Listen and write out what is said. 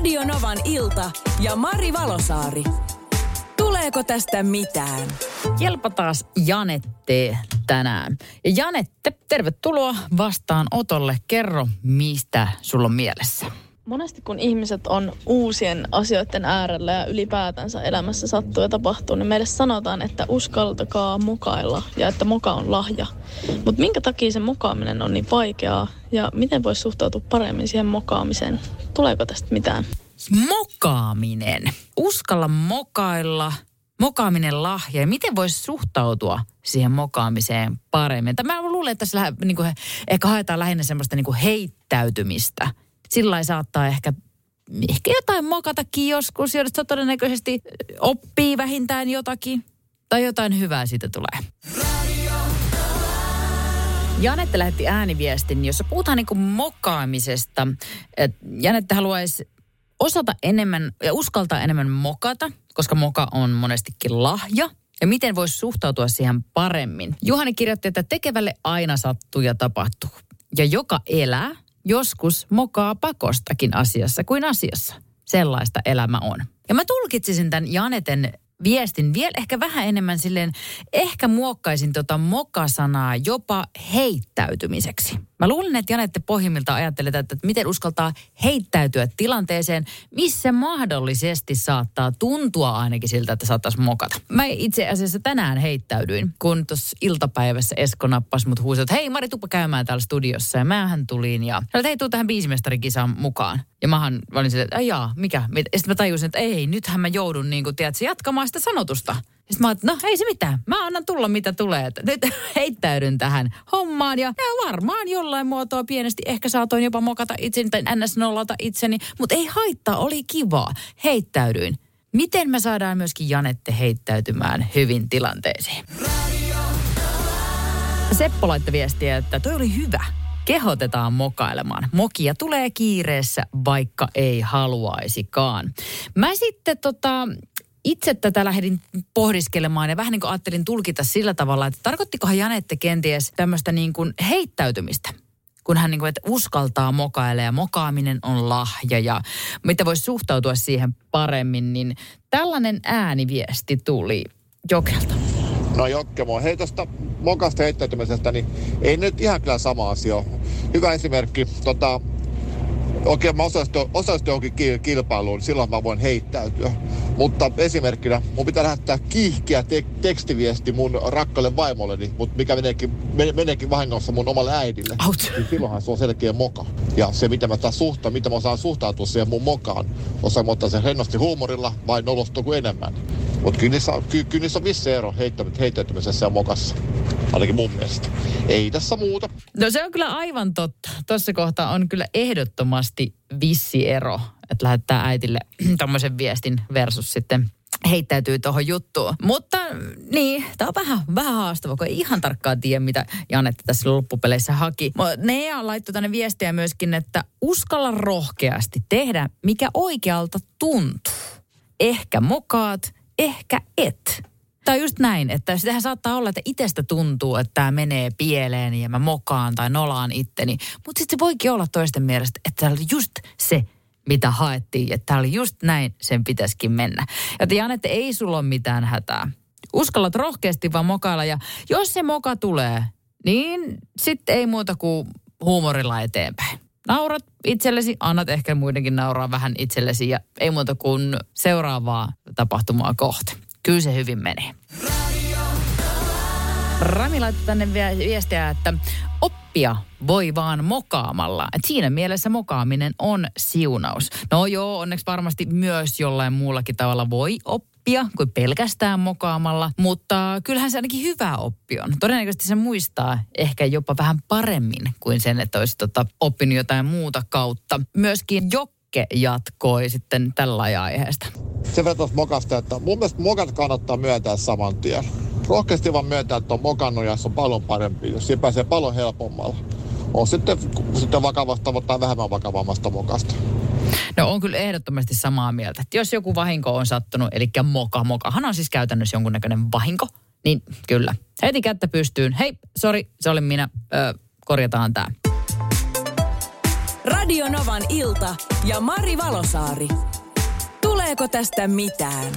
Radio Novan ilta ja Mari Valosaari. Tuleeko tästä mitään? Jelpa taas Janette tänään. Ja Janette, tervetuloa vastaan otolle. Kerro, mistä sulla on mielessä. Monesti kun ihmiset on uusien asioiden äärellä ja ylipäätänsä elämässä sattuu ja tapahtuu, niin meille sanotaan, että uskaltakaa mokailla ja että moka on lahja. Mutta minkä takia se mokaaminen on niin vaikeaa ja miten voisi suhtautua paremmin siihen mokaamiseen? Tuleeko tästä mitään? Mokaaminen. Uskalla mokailla. Mokaaminen lahja. Ja miten voisi suhtautua siihen mokaamiseen paremmin? Tai mä luulen, että tässä niin kuin, ehkä haetaan lähinnä semmoista niin kuin heittäytymistä. Sillä saattaa ehkä ehkä jotain mokatakin joskus, josta todennäköisesti oppii vähintään jotakin. Tai jotain hyvää siitä tulee. Janette lähetti ääniviestin, jossa puhutaan niin kuin mokaamisesta. Et Janette haluaisi osata enemmän ja uskaltaa enemmän mokata, koska moka on monestikin lahja. Ja miten voisi suhtautua siihen paremmin? Juhani kirjoitti, että tekevälle aina sattuu ja tapahtuu. Ja joka elää, joskus mokaa pakostakin asiassa kuin asiassa. Sellaista elämä on. Ja mä tulkitsisin tämän Janeten viestin vielä ehkä vähän enemmän silleen, ehkä muokkaisin tota mokasanaa jopa heittäytymiseksi. Mä luulen, että Janette pohjimmilta ajattelee, että, miten uskaltaa heittäytyä tilanteeseen, missä mahdollisesti saattaa tuntua ainakin siltä, että saattaisi mokata. Mä itse asiassa tänään heittäydyin, kun tuossa iltapäivässä Esko nappasi mut huusi, että hei Mari, tuppa käymään täällä studiossa. Ja mähän tulin ja että hei, tuu tähän biisimestarikisaan mukaan. Ja mähän olin silleen, että jaa, mikä? Ja sitten mä tajusin, että ei, nythän mä joudun niin kuin, tiedätkö, jatkamaan sitä sanotusta. Sitten mä että no ei se mitään, mä annan tulla mitä tulee. Nyt heittäydyn tähän hommaan ja, ja varmaan jollain muotoa pienesti ehkä saatoin jopa mokata itseni tai ns nollata itseni. Mutta ei haittaa, oli kivaa. Heittäydyin. Miten me saadaan myöskin Janette heittäytymään hyvin tilanteeseen? Seppo laittoi viestiä, että toi oli hyvä. Kehotetaan mokailemaan. Mokia tulee kiireessä, vaikka ei haluaisikaan. Mä sitten tota, itse tätä lähdin pohdiskelemaan ja vähän niin kuin ajattelin tulkita sillä tavalla, että tarkoittikohan Janette kenties tämmöistä niin kuin heittäytymistä? kun hän niin kuin, että uskaltaa mokailla ja mokaaminen on lahja ja mitä voisi suhtautua siihen paremmin, niin tällainen ääniviesti tuli Jokelta. No Jokkemo, hei tuosta mokasta heittäytymisestä, niin ei nyt ihan kyllä sama asia. Hyvä esimerkki, tota, Okei, mä osallistun, osallistun johonkin kilpailuun, silloin mä voin heittäytyä. Mutta esimerkkinä mun pitää lähettää kiihkeä te- tekstiviesti mun rakkalle vaimolleni, mutta mikä meneekin, meneekin vahingossa mun omalle äidille. Out. Niin silloinhan se on selkeä moka. Ja se, mitä mä taas suhtaan, mitä mä osaan suhtautua siihen mun mokaan, osaan mä ottaa sen rennosti huumorilla vai nolostuuko enemmän. Mutta kyllä, niissä, ky, kyllä niissä on vissi ero heittäytymisessä ja mokassa. Ainakin mun mielestä. Ei tässä muuta. No se on kyllä aivan totta. Tuossa kohtaa on kyllä ehdottomasti vissi ero, että lähettää äitille tämmöisen viestin versus sitten heittäytyy tuohon juttuun. Mutta niin, tämä on vähän, vähän haastava, kun ei ihan tarkkaan tiedä, mitä Janette tässä loppupeleissä haki. Nea laittoi tänne viestiä myöskin, että uskalla rohkeasti tehdä, mikä oikealta tuntuu. Ehkä mokaat, ehkä et. Tai just näin, että sitähän saattaa olla, että itsestä tuntuu, että tämä menee pieleen ja mä mokaan tai nolaan itteni. Mutta sitten se voikin olla toisten mielestä, että tämä oli just se, mitä haettiin. Että tämä oli just näin, sen pitäisikin mennä. Joten Janette, ei sulla ole mitään hätää. Uskallat rohkeasti vaan mokailla ja jos se moka tulee, niin sitten ei muuta kuin huumorilla eteenpäin. Naurat itsellesi, annat ehkä muidenkin nauraa vähän itsellesi ja ei muuta kuin seuraavaa tapahtumaa kohti. Kyllä se hyvin menee. Rami laittoi tänne viestiä, että oppia voi vaan mokaamalla. Et siinä mielessä mokaaminen on siunaus. No joo, onneksi varmasti myös jollain muullakin tavalla voi oppia kuin pelkästään mokaamalla, mutta kyllähän se ainakin hyvä oppi on. Todennäköisesti se muistaa ehkä jopa vähän paremmin kuin sen, että olisi tota, oppinut jotain muuta kautta. Myöskin Jokke jatkoi sitten tällä aiheesta. Se verran mokasta, että mun mielestä mokat kannattaa myöntää saman tien rohkeasti vaan myöntää, että on mokannut ja se on paljon parempi, jos siinä pääsee paljon helpommalla. On sitten, sitten vakavasta tai vähemmän vakavammasta mokasta. No on kyllä ehdottomasti samaa mieltä. Että jos joku vahinko on sattunut, eli moka, mokahan on siis käytännössä jonkunnäköinen vahinko, niin kyllä. Heti kättä pystyyn. Hei, sorry, se oli minä. Ö, korjataan tämä. Radio Novan ilta ja Mari Valosaari. Tuleeko tästä mitään?